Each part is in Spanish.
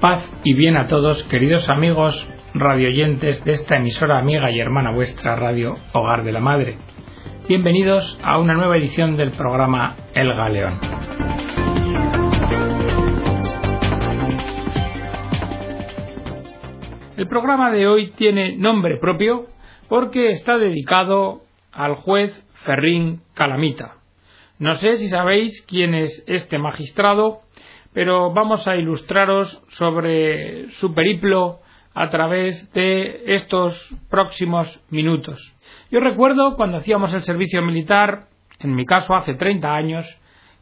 Paz y bien a todos, queridos amigos radioyentes de esta emisora amiga y hermana vuestra Radio Hogar de la Madre. Bienvenidos a una nueva edición del programa El Galeón. El programa de hoy tiene nombre propio porque está dedicado al juez Ferrín Calamita. No sé si sabéis quién es este magistrado, pero vamos a ilustraros sobre su periplo a través de estos próximos minutos. Yo recuerdo cuando hacíamos el servicio militar, en mi caso hace 30 años,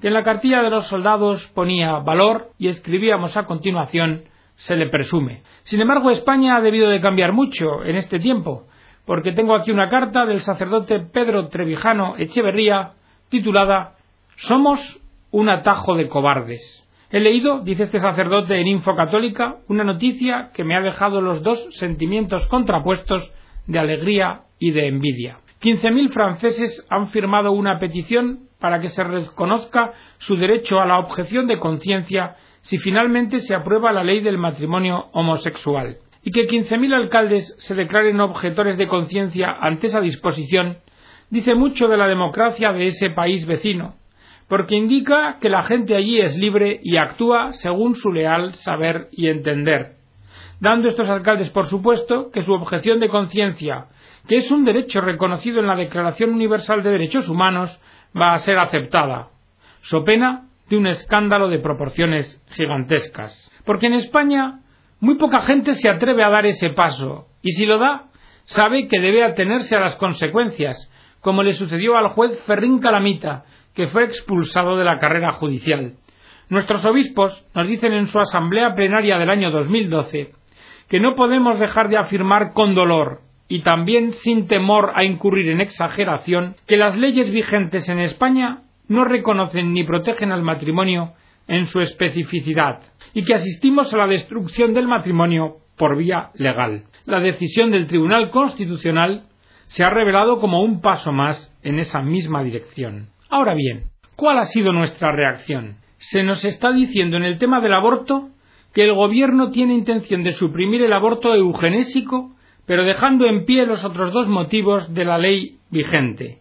que en la cartilla de los soldados ponía valor y escribíamos a continuación se le presume. Sin embargo, España ha debido de cambiar mucho en este tiempo, porque tengo aquí una carta del sacerdote Pedro Trevijano Echeverría titulada Somos un atajo de cobardes. He leído, dice este sacerdote en Info Católica, una noticia que me ha dejado los dos sentimientos contrapuestos de alegría y de envidia. Quince mil franceses han firmado una petición para que se reconozca su derecho a la objeción de conciencia si finalmente se aprueba la ley del matrimonio homosexual. Y que quince mil alcaldes se declaren objetores de conciencia ante esa disposición dice mucho de la democracia de ese país vecino, porque indica que la gente allí es libre y actúa según su leal saber y entender, dando estos alcaldes por supuesto que su objeción de conciencia, que es un derecho reconocido en la Declaración Universal de Derechos Humanos, va a ser aceptada, so pena de un escándalo de proporciones gigantescas. Porque en España muy poca gente se atreve a dar ese paso, y si lo da, sabe que debe atenerse a las consecuencias, como le sucedió al juez Ferrín Calamita, que fue expulsado de la carrera judicial. Nuestros obispos nos dicen en su asamblea plenaria del año 2012 que no podemos dejar de afirmar con dolor y también sin temor a incurrir en exageración que las leyes vigentes en España no reconocen ni protegen al matrimonio en su especificidad y que asistimos a la destrucción del matrimonio por vía legal. La decisión del Tribunal Constitucional se ha revelado como un paso más en esa misma dirección. Ahora bien, ¿cuál ha sido nuestra reacción? Se nos está diciendo en el tema del aborto que el gobierno tiene intención de suprimir el aborto eugenésico, pero dejando en pie los otros dos motivos de la ley vigente,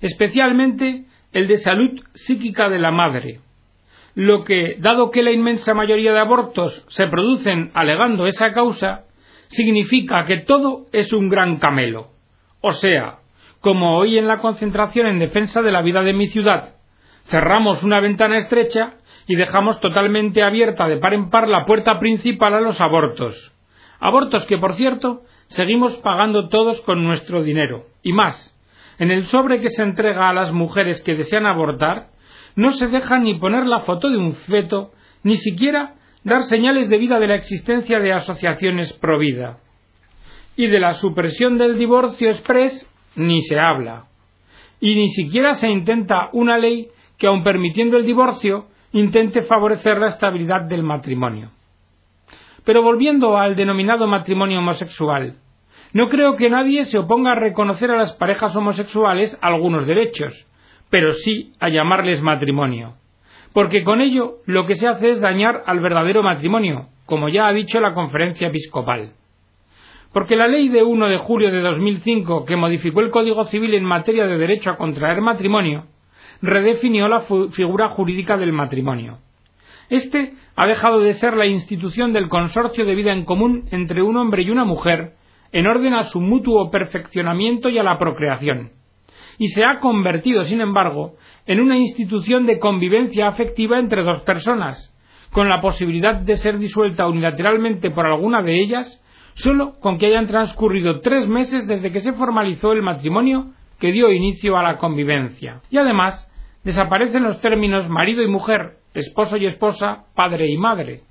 especialmente el de salud psíquica de la madre, lo que, dado que la inmensa mayoría de abortos se producen alegando esa causa, significa que todo es un gran camelo. O sea, como hoy en la concentración en defensa de la vida de mi ciudad, cerramos una ventana estrecha y dejamos totalmente abierta de par en par la puerta principal a los abortos. Abortos que, por cierto, seguimos pagando todos con nuestro dinero. Y más, en el sobre que se entrega a las mujeres que desean abortar, no se deja ni poner la foto de un feto, ni siquiera dar señales de vida de la existencia de asociaciones pro vida. Y de la supresión del divorcio express ni se habla. Y ni siquiera se intenta una ley que, aun permitiendo el divorcio, intente favorecer la estabilidad del matrimonio. Pero volviendo al denominado matrimonio homosexual, no creo que nadie se oponga a reconocer a las parejas homosexuales algunos derechos, pero sí a llamarles matrimonio, porque con ello lo que se hace es dañar al verdadero matrimonio, como ya ha dicho la conferencia episcopal porque la ley de 1 de julio de 2005, que modificó el Código Civil en materia de derecho a contraer matrimonio, redefinió la figura jurídica del matrimonio. Este ha dejado de ser la institución del consorcio de vida en común entre un hombre y una mujer en orden a su mutuo perfeccionamiento y a la procreación, y se ha convertido, sin embargo, en una institución de convivencia afectiva entre dos personas, con la posibilidad de ser disuelta unilateralmente por alguna de ellas solo con que hayan transcurrido tres meses desde que se formalizó el matrimonio que dio inicio a la convivencia. Y además, desaparecen los términos marido y mujer, esposo y esposa, padre y madre.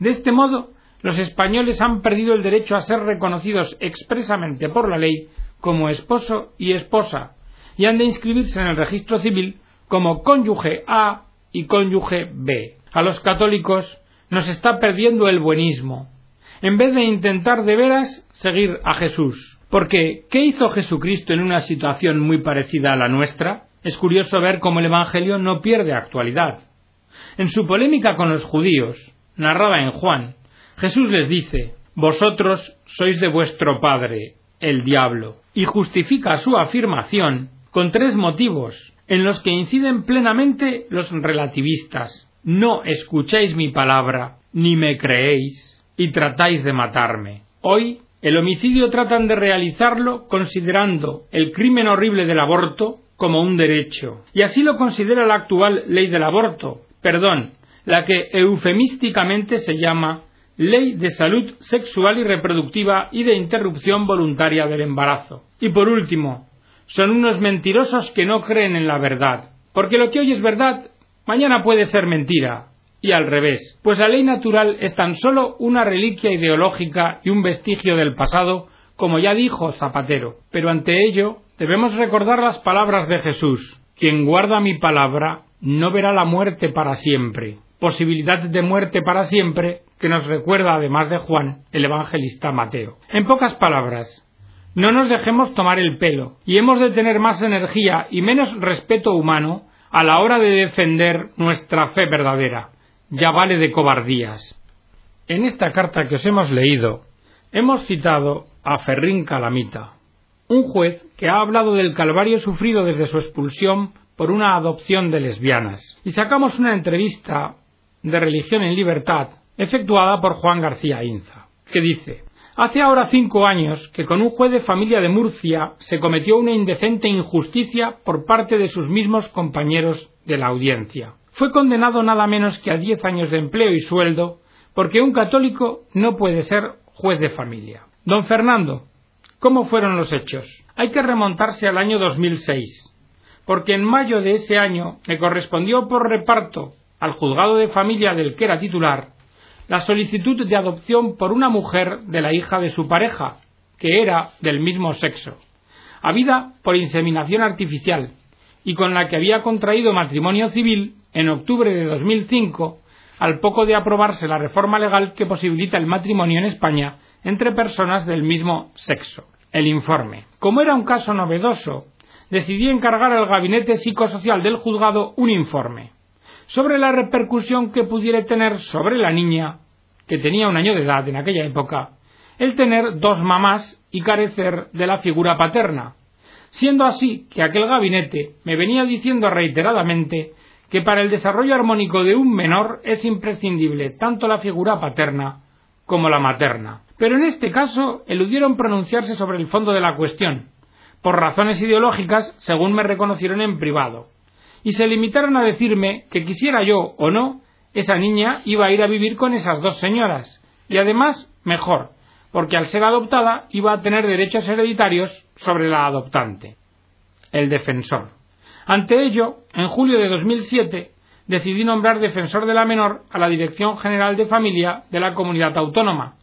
De este modo, los españoles han perdido el derecho a ser reconocidos expresamente por la ley como esposo y esposa, y han de inscribirse en el registro civil como cónyuge A y cónyuge B. A los católicos nos está perdiendo el buenismo, en vez de intentar de veras seguir a Jesús. Porque, ¿qué hizo Jesucristo en una situación muy parecida a la nuestra? Es curioso ver cómo el Evangelio no pierde actualidad. En su polémica con los judíos, narrada en Juan, Jesús les dice Vosotros sois de vuestro padre, el diablo, y justifica su afirmación con tres motivos en los que inciden plenamente los relativistas. No escucháis mi palabra, ni me creéis, y tratáis de matarme. Hoy el homicidio tratan de realizarlo considerando el crimen horrible del aborto como un derecho. Y así lo considera la actual ley del aborto, perdón, la que eufemísticamente se llama Ley de Salud Sexual y Reproductiva y de Interrupción Voluntaria del Embarazo. Y por último, son unos mentirosos que no creen en la verdad, porque lo que hoy es verdad, mañana puede ser mentira, y al revés, pues la ley natural es tan solo una reliquia ideológica y un vestigio del pasado, como ya dijo Zapatero. Pero ante ello debemos recordar las palabras de Jesús Quien guarda mi palabra no verá la muerte para siempre. Posibilidad de muerte para siempre que nos recuerda además de Juan el evangelista Mateo. En pocas palabras, no nos dejemos tomar el pelo y hemos de tener más energía y menos respeto humano a la hora de defender nuestra fe verdadera ya vale de cobardías. En esta carta que os hemos leído, hemos citado a Ferrín Calamita, un juez que ha hablado del calvario sufrido desde su expulsión por una adopción de lesbianas. Y sacamos una entrevista de Religión en Libertad efectuada por Juan García Inza, que dice Hace ahora cinco años que con un juez de familia de Murcia se cometió una indecente injusticia por parte de sus mismos compañeros de la audiencia fue condenado nada menos que a diez años de empleo y sueldo porque un católico no puede ser juez de familia. Don Fernando, ¿cómo fueron los hechos? Hay que remontarse al año 2006, porque en mayo de ese año me correspondió por reparto al juzgado de familia del que era titular la solicitud de adopción por una mujer de la hija de su pareja, que era del mismo sexo, habida por inseminación artificial, y con la que había contraído matrimonio civil en octubre de 2005, al poco de aprobarse la reforma legal que posibilita el matrimonio en España entre personas del mismo sexo. El informe. Como era un caso novedoso, decidí encargar al gabinete psicosocial del juzgado un informe sobre la repercusión que pudiera tener sobre la niña, que tenía un año de edad en aquella época, el tener dos mamás y carecer de la figura paterna, siendo así que aquel gabinete me venía diciendo reiteradamente que para el desarrollo armónico de un menor es imprescindible tanto la figura paterna como la materna. Pero en este caso eludieron pronunciarse sobre el fondo de la cuestión, por razones ideológicas, según me reconocieron en privado, y se limitaron a decirme que quisiera yo o no, esa niña iba a ir a vivir con esas dos señoras, y además mejor, porque al ser adoptada iba a tener derechos hereditarios sobre la adoptante. El defensor. Ante ello, en julio de 2007, decidí nombrar defensor de la menor a la Dirección General de Familia de la Comunidad Autónoma,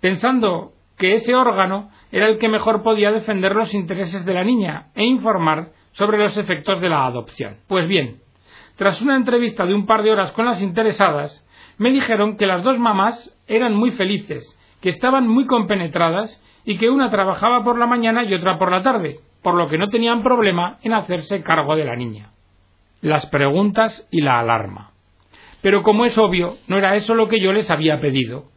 pensando que ese órgano era el que mejor podía defender los intereses de la niña e informar sobre los efectos de la adopción. Pues bien, tras una entrevista de un par de horas con las interesadas, me dijeron que las dos mamás eran muy felices, que estaban muy compenetradas y que una trabajaba por la mañana y otra por la tarde, por lo que no tenían problema en hacerse cargo de la niña. Las preguntas y la alarma. Pero como es obvio, no era eso lo que yo les había pedido.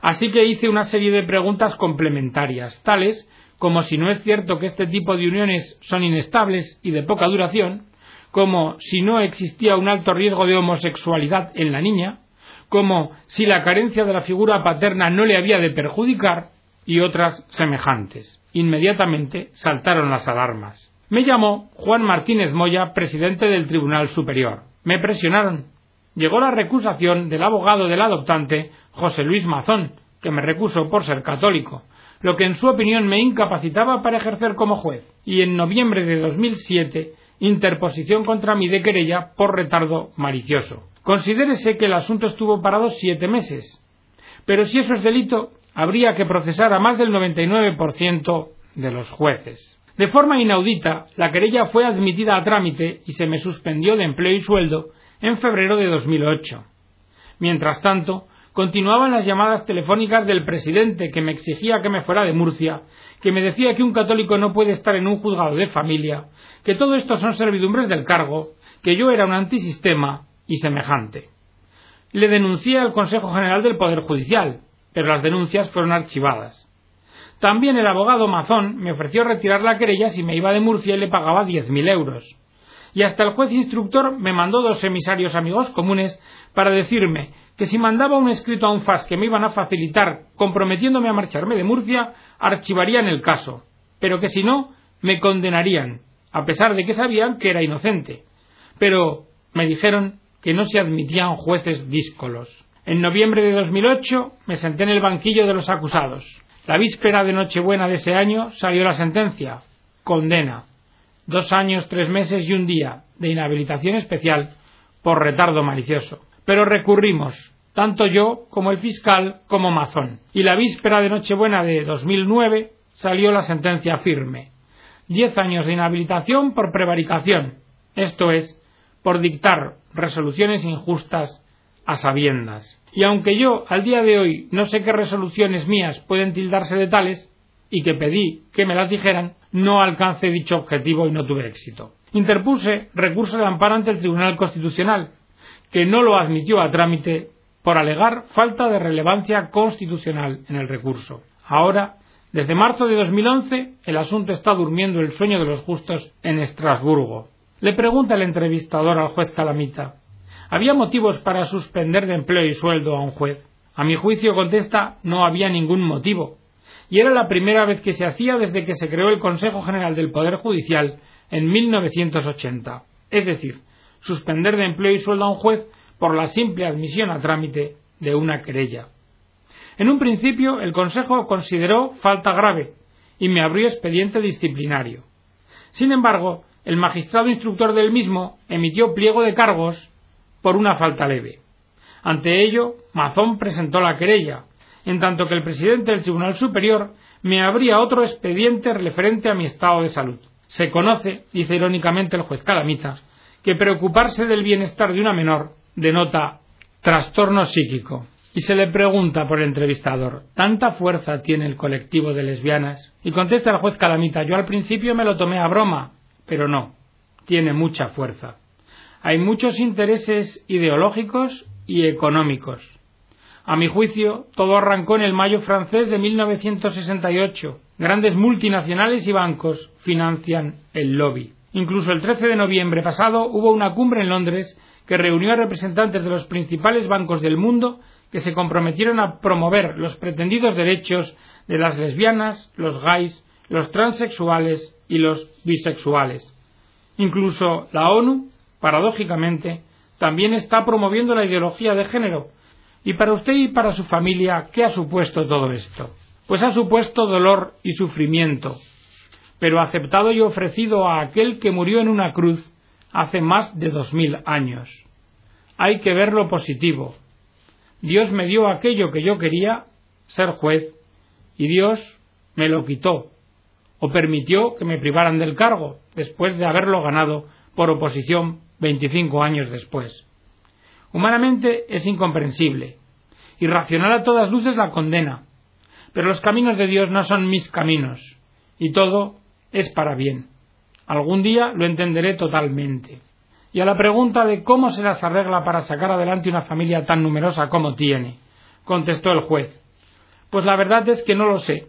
Así que hice una serie de preguntas complementarias, tales como si no es cierto que este tipo de uniones son inestables y de poca duración, como si no existía un alto riesgo de homosexualidad en la niña, como si la carencia de la figura paterna no le había de perjudicar, y otras semejantes. Inmediatamente saltaron las alarmas. Me llamó Juan Martínez Moya, presidente del Tribunal Superior. Me presionaron. Llegó la recusación del abogado del adoptante, José Luis Mazón, que me recusó por ser católico, lo que en su opinión me incapacitaba para ejercer como juez, y en noviembre de 2007 interposición contra mí de querella por retardo malicioso. Considérese que el asunto estuvo parado siete meses. Pero si eso es delito, habría que procesar a más del 99% de los jueces. De forma inaudita, la querella fue admitida a trámite y se me suspendió de empleo y sueldo en febrero de 2008. Mientras tanto, continuaban las llamadas telefónicas del presidente que me exigía que me fuera de Murcia, que me decía que un católico no puede estar en un juzgado de familia, que todo esto son servidumbres del cargo, que yo era un antisistema y semejante. Le denuncié al Consejo General del Poder Judicial, pero las denuncias fueron archivadas. También el abogado Mazón me ofreció retirar la querella si me iba de Murcia y le pagaba diez mil euros. Y hasta el juez instructor me mandó dos emisarios amigos comunes para decirme que si mandaba un escrito a un FAS que me iban a facilitar comprometiéndome a marcharme de Murcia, archivarían el caso, pero que si no, me condenarían, a pesar de que sabían que era inocente. Pero me dijeron que no se admitían jueces díscolos. En noviembre de 2008 me senté en el banquillo de los acusados. La víspera de Nochebuena de ese año salió la sentencia. Condena. Dos años, tres meses y un día de inhabilitación especial por retardo malicioso. Pero recurrimos, tanto yo como el fiscal como Mazón. Y la víspera de Nochebuena de 2009 salió la sentencia firme. Diez años de inhabilitación por prevaricación. Esto es, por dictar resoluciones injustas a sabiendas. Y aunque yo al día de hoy no sé qué resoluciones mías pueden tildarse de tales, y que pedí que me las dijeran, no alcancé dicho objetivo y no tuve éxito. Interpuse recurso de amparo ante el Tribunal Constitucional, que no lo admitió a trámite por alegar falta de relevancia constitucional en el recurso. Ahora, desde marzo de 2011, el asunto está durmiendo el sueño de los justos en Estrasburgo. Le pregunta el entrevistador al juez Calamita ¿Había motivos para suspender de empleo y sueldo a un juez? A mi juicio contesta no había ningún motivo. Y era la primera vez que se hacía desde que se creó el Consejo General del Poder Judicial en 1980. Es decir, suspender de empleo y sueldo a un juez por la simple admisión a trámite de una querella. En un principio, el Consejo consideró falta grave y me abrió expediente disciplinario. Sin embargo, el magistrado instructor del mismo emitió pliego de cargos por una falta leve. Ante ello, Mazón presentó la querella, en tanto que el presidente del Tribunal Superior me abría otro expediente referente a mi estado de salud. Se conoce, dice irónicamente el juez Calamita, que preocuparse del bienestar de una menor denota trastorno psíquico. Y se le pregunta por el entrevistador, ¿tanta fuerza tiene el colectivo de lesbianas? Y contesta el juez Calamita, yo al principio me lo tomé a broma, pero no, tiene mucha fuerza hay muchos intereses ideológicos y económicos. A mi juicio, todo arrancó en el mayo francés de 1968. Grandes multinacionales y bancos financian el lobby. Incluso el 13 de noviembre pasado hubo una cumbre en Londres que reunió a representantes de los principales bancos del mundo que se comprometieron a promover los pretendidos derechos de las lesbianas, los gays, los transexuales y los bisexuales. Incluso la ONU paradójicamente, también está promoviendo la ideología de género. Y para usted y para su familia, ¿qué ha supuesto todo esto? Pues ha supuesto dolor y sufrimiento, pero aceptado y ofrecido a aquel que murió en una cruz hace más de dos mil años. Hay que ver lo positivo. Dios me dio aquello que yo quería, ser juez, y Dios me lo quitó, o permitió que me privaran del cargo, después de haberlo ganado por oposición 25 años después. Humanamente es incomprensible. Irracional a todas luces la condena. Pero los caminos de Dios no son mis caminos. Y todo es para bien. Algún día lo entenderé totalmente. Y a la pregunta de cómo se las arregla para sacar adelante una familia tan numerosa como tiene, contestó el juez. Pues la verdad es que no lo sé,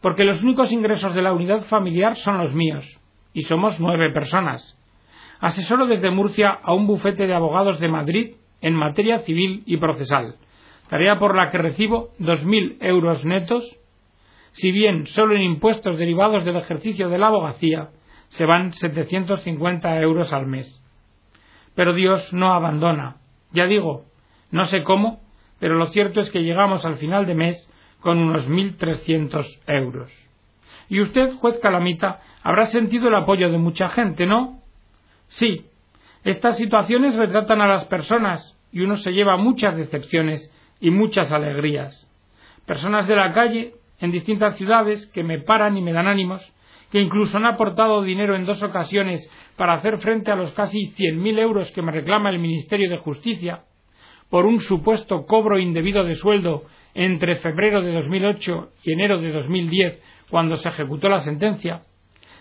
porque los únicos ingresos de la unidad familiar son los míos, y somos nueve personas, Asesoro desde Murcia a un bufete de abogados de Madrid en materia civil y procesal, tarea por la que recibo 2.000 euros netos, si bien solo en impuestos derivados del ejercicio de la abogacía se van 750 euros al mes. Pero Dios no abandona. Ya digo, no sé cómo, pero lo cierto es que llegamos al final de mes con unos 1.300 euros. Y usted, juez Calamita, habrá sentido el apoyo de mucha gente, ¿no? Sí, estas situaciones retratan a las personas y uno se lleva muchas decepciones y muchas alegrías. Personas de la calle, en distintas ciudades, que me paran y me dan ánimos, que incluso han aportado dinero en dos ocasiones para hacer frente a los casi cien mil euros que me reclama el Ministerio de Justicia por un supuesto cobro indebido de sueldo entre febrero de 2008 y enero de 2010, cuando se ejecutó la sentencia,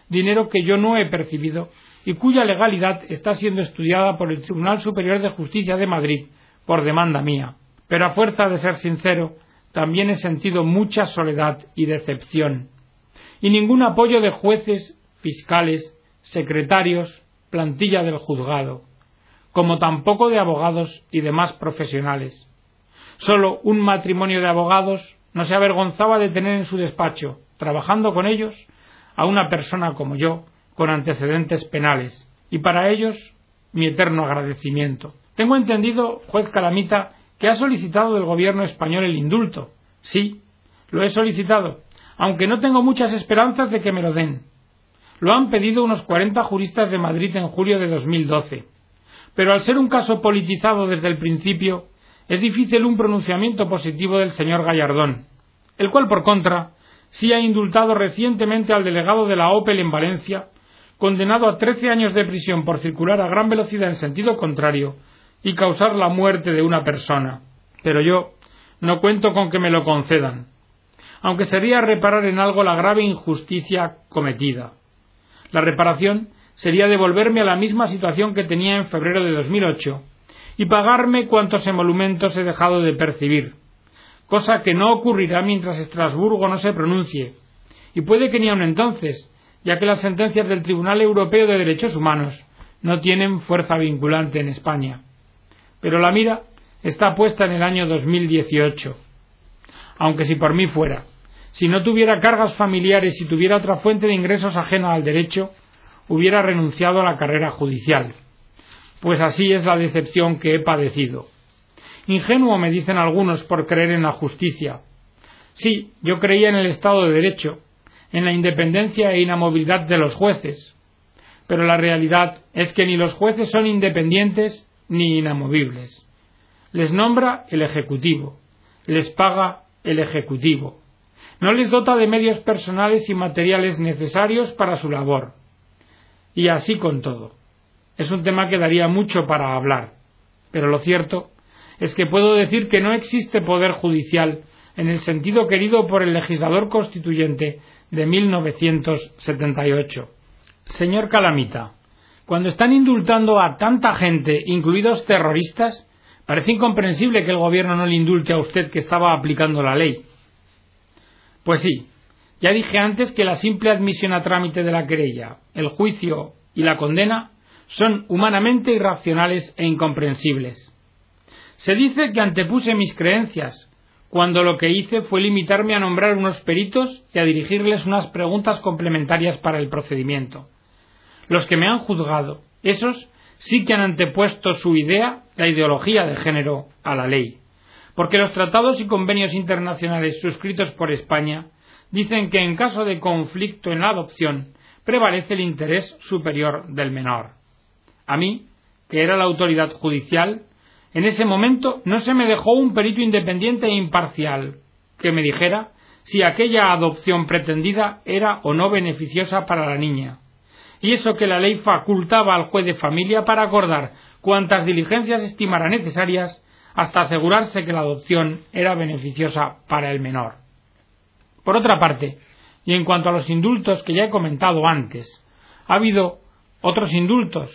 dinero que yo no he percibido y cuya legalidad está siendo estudiada por el Tribunal Superior de Justicia de Madrid por demanda mía. Pero a fuerza de ser sincero, también he sentido mucha soledad y decepción, y ningún apoyo de jueces, fiscales, secretarios, plantilla del juzgado, como tampoco de abogados y demás profesionales. Solo un matrimonio de abogados no se avergonzaba de tener en su despacho, trabajando con ellos, a una persona como yo, con antecedentes penales, y para ellos mi eterno agradecimiento. Tengo entendido, juez Calamita, que ha solicitado del gobierno español el indulto. Sí, lo he solicitado, aunque no tengo muchas esperanzas de que me lo den. Lo han pedido unos cuarenta juristas de Madrid en julio de 2012. Pero al ser un caso politizado desde el principio, es difícil un pronunciamiento positivo del señor Gallardón, el cual, por contra, sí ha indultado recientemente al delegado de la Opel en Valencia, condenado a trece años de prisión por circular a gran velocidad en sentido contrario y causar la muerte de una persona. Pero yo no cuento con que me lo concedan, aunque sería reparar en algo la grave injusticia cometida. La reparación sería devolverme a la misma situación que tenía en febrero de 2008 y pagarme cuantos emolumentos he dejado de percibir, cosa que no ocurrirá mientras Estrasburgo no se pronuncie, y puede que ni aun entonces, ya que las sentencias del Tribunal Europeo de Derechos Humanos no tienen fuerza vinculante en España. Pero la mira está puesta en el año 2018. Aunque si por mí fuera, si no tuviera cargas familiares y tuviera otra fuente de ingresos ajena al derecho, hubiera renunciado a la carrera judicial. Pues así es la decepción que he padecido. Ingenuo me dicen algunos por creer en la justicia. Sí, yo creía en el Estado de Derecho, en la independencia e inamovilidad de los jueces. Pero la realidad es que ni los jueces son independientes ni inamovibles. Les nombra el Ejecutivo, les paga el Ejecutivo. No les dota de medios personales y materiales necesarios para su labor. Y así con todo. Es un tema que daría mucho para hablar, pero lo cierto es que puedo decir que no existe poder judicial en el sentido querido por el legislador constituyente de 1978. Señor Calamita, cuando están indultando a tanta gente, incluidos terroristas, parece incomprensible que el gobierno no le indulte a usted que estaba aplicando la ley. Pues sí, ya dije antes que la simple admisión a trámite de la querella, el juicio y la condena son humanamente irracionales e incomprensibles. Se dice que antepuse mis creencias, cuando lo que hice fue limitarme a nombrar unos peritos y a dirigirles unas preguntas complementarias para el procedimiento los que me han juzgado, esos sí que han antepuesto su idea, la ideología de género, a la ley. Porque los tratados y convenios internacionales suscritos por España dicen que en caso de conflicto en la adopción prevalece el interés superior del menor. A mí, que era la autoridad judicial, en ese momento no se me dejó un perito independiente e imparcial que me dijera si aquella adopción pretendida era o no beneficiosa para la niña, y eso que la ley facultaba al juez de familia para acordar cuantas diligencias estimara necesarias hasta asegurarse que la adopción era beneficiosa para el menor. Por otra parte, y en cuanto a los indultos que ya he comentado antes, ha habido otros indultos,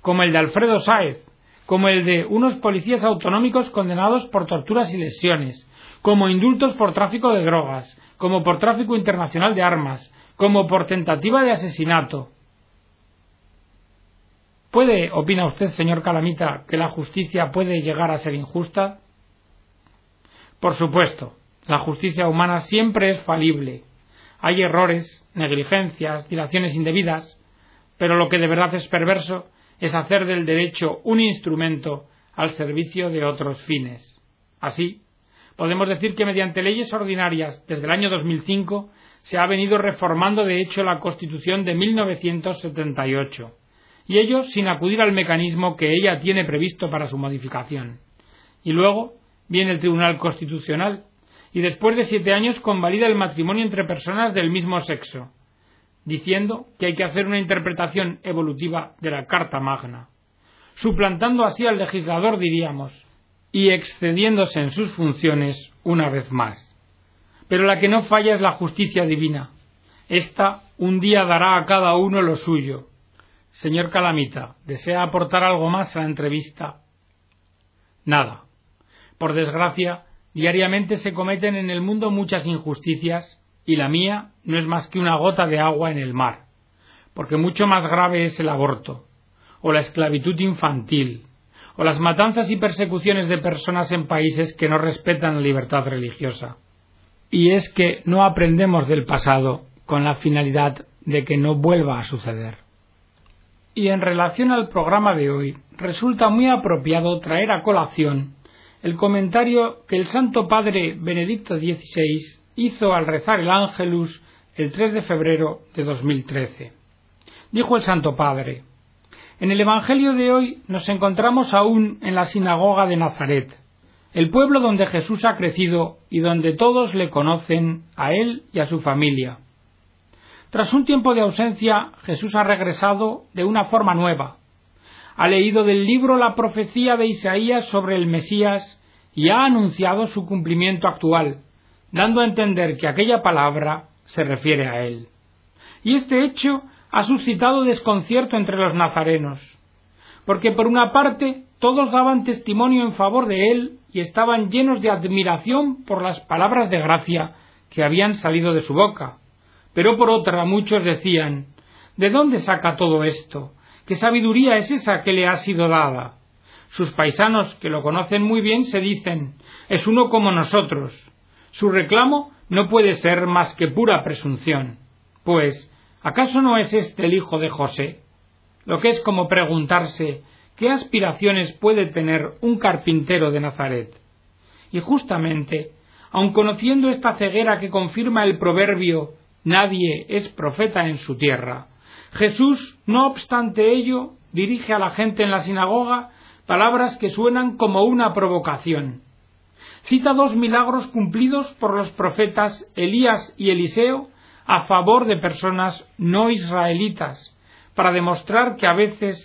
como el de Alfredo Sáez, como el de unos policías autonómicos condenados por torturas y lesiones, como indultos por tráfico de drogas, como por tráfico internacional de armas, como por tentativa de asesinato, ¿Puede, opina usted, señor Calamita, que la justicia puede llegar a ser injusta? Por supuesto, la justicia humana siempre es falible. Hay errores, negligencias, dilaciones indebidas, pero lo que de verdad es perverso es hacer del derecho un instrumento al servicio de otros fines. Así, podemos decir que mediante leyes ordinarias desde el año 2005 se ha venido reformando de hecho la Constitución de 1978 y ello sin acudir al mecanismo que ella tiene previsto para su modificación. Y luego viene el Tribunal Constitucional, y después de siete años convalida el matrimonio entre personas del mismo sexo, diciendo que hay que hacer una interpretación evolutiva de la Carta Magna, suplantando así al legislador, diríamos, y excediéndose en sus funciones una vez más. Pero la que no falla es la justicia divina. Esta un día dará a cada uno lo suyo, Señor Calamita, ¿desea aportar algo más a la entrevista? Nada. Por desgracia, Diariamente se cometen en el mundo muchas injusticias y la mía no es más que una gota de agua en el mar, porque mucho más grave es el aborto, o la esclavitud infantil, o las matanzas y persecuciones de personas en países que no respetan la libertad religiosa. Y es que no aprendemos del pasado con la finalidad de que no vuelva a suceder. Y en relación al programa de hoy, resulta muy apropiado traer a colación el comentario que el Santo Padre Benedicto XVI hizo al rezar el Ángelus el 3 de febrero de 2013. Dijo el Santo Padre, en el Evangelio de hoy nos encontramos aún en la sinagoga de Nazaret, el pueblo donde Jesús ha crecido y donde todos le conocen a él y a su familia. Tras un tiempo de ausencia, Jesús ha regresado de una forma nueva. Ha leído del libro la profecía de Isaías sobre el Mesías y ha anunciado su cumplimiento actual, dando a entender que aquella palabra se refiere a él. Y este hecho ha suscitado desconcierto entre los nazarenos, porque por una parte todos daban testimonio en favor de él y estaban llenos de admiración por las palabras de gracia que habían salido de su boca, pero por otra muchos decían ¿De dónde saca todo esto? ¿Qué sabiduría es esa que le ha sido dada? Sus paisanos, que lo conocen muy bien, se dicen es uno como nosotros. Su reclamo no puede ser más que pura presunción. Pues, ¿acaso no es este el hijo de José? Lo que es como preguntarse ¿qué aspiraciones puede tener un carpintero de Nazaret? Y justamente, aun conociendo esta ceguera que confirma el proverbio nadie es profeta en su tierra, Jesús, no obstante ello, dirige a la gente en la sinagoga palabras que suenan como una provocación. Cita dos milagros cumplidos por los profetas Elías y Eliseo a favor de personas no israelitas, para demostrar que a veces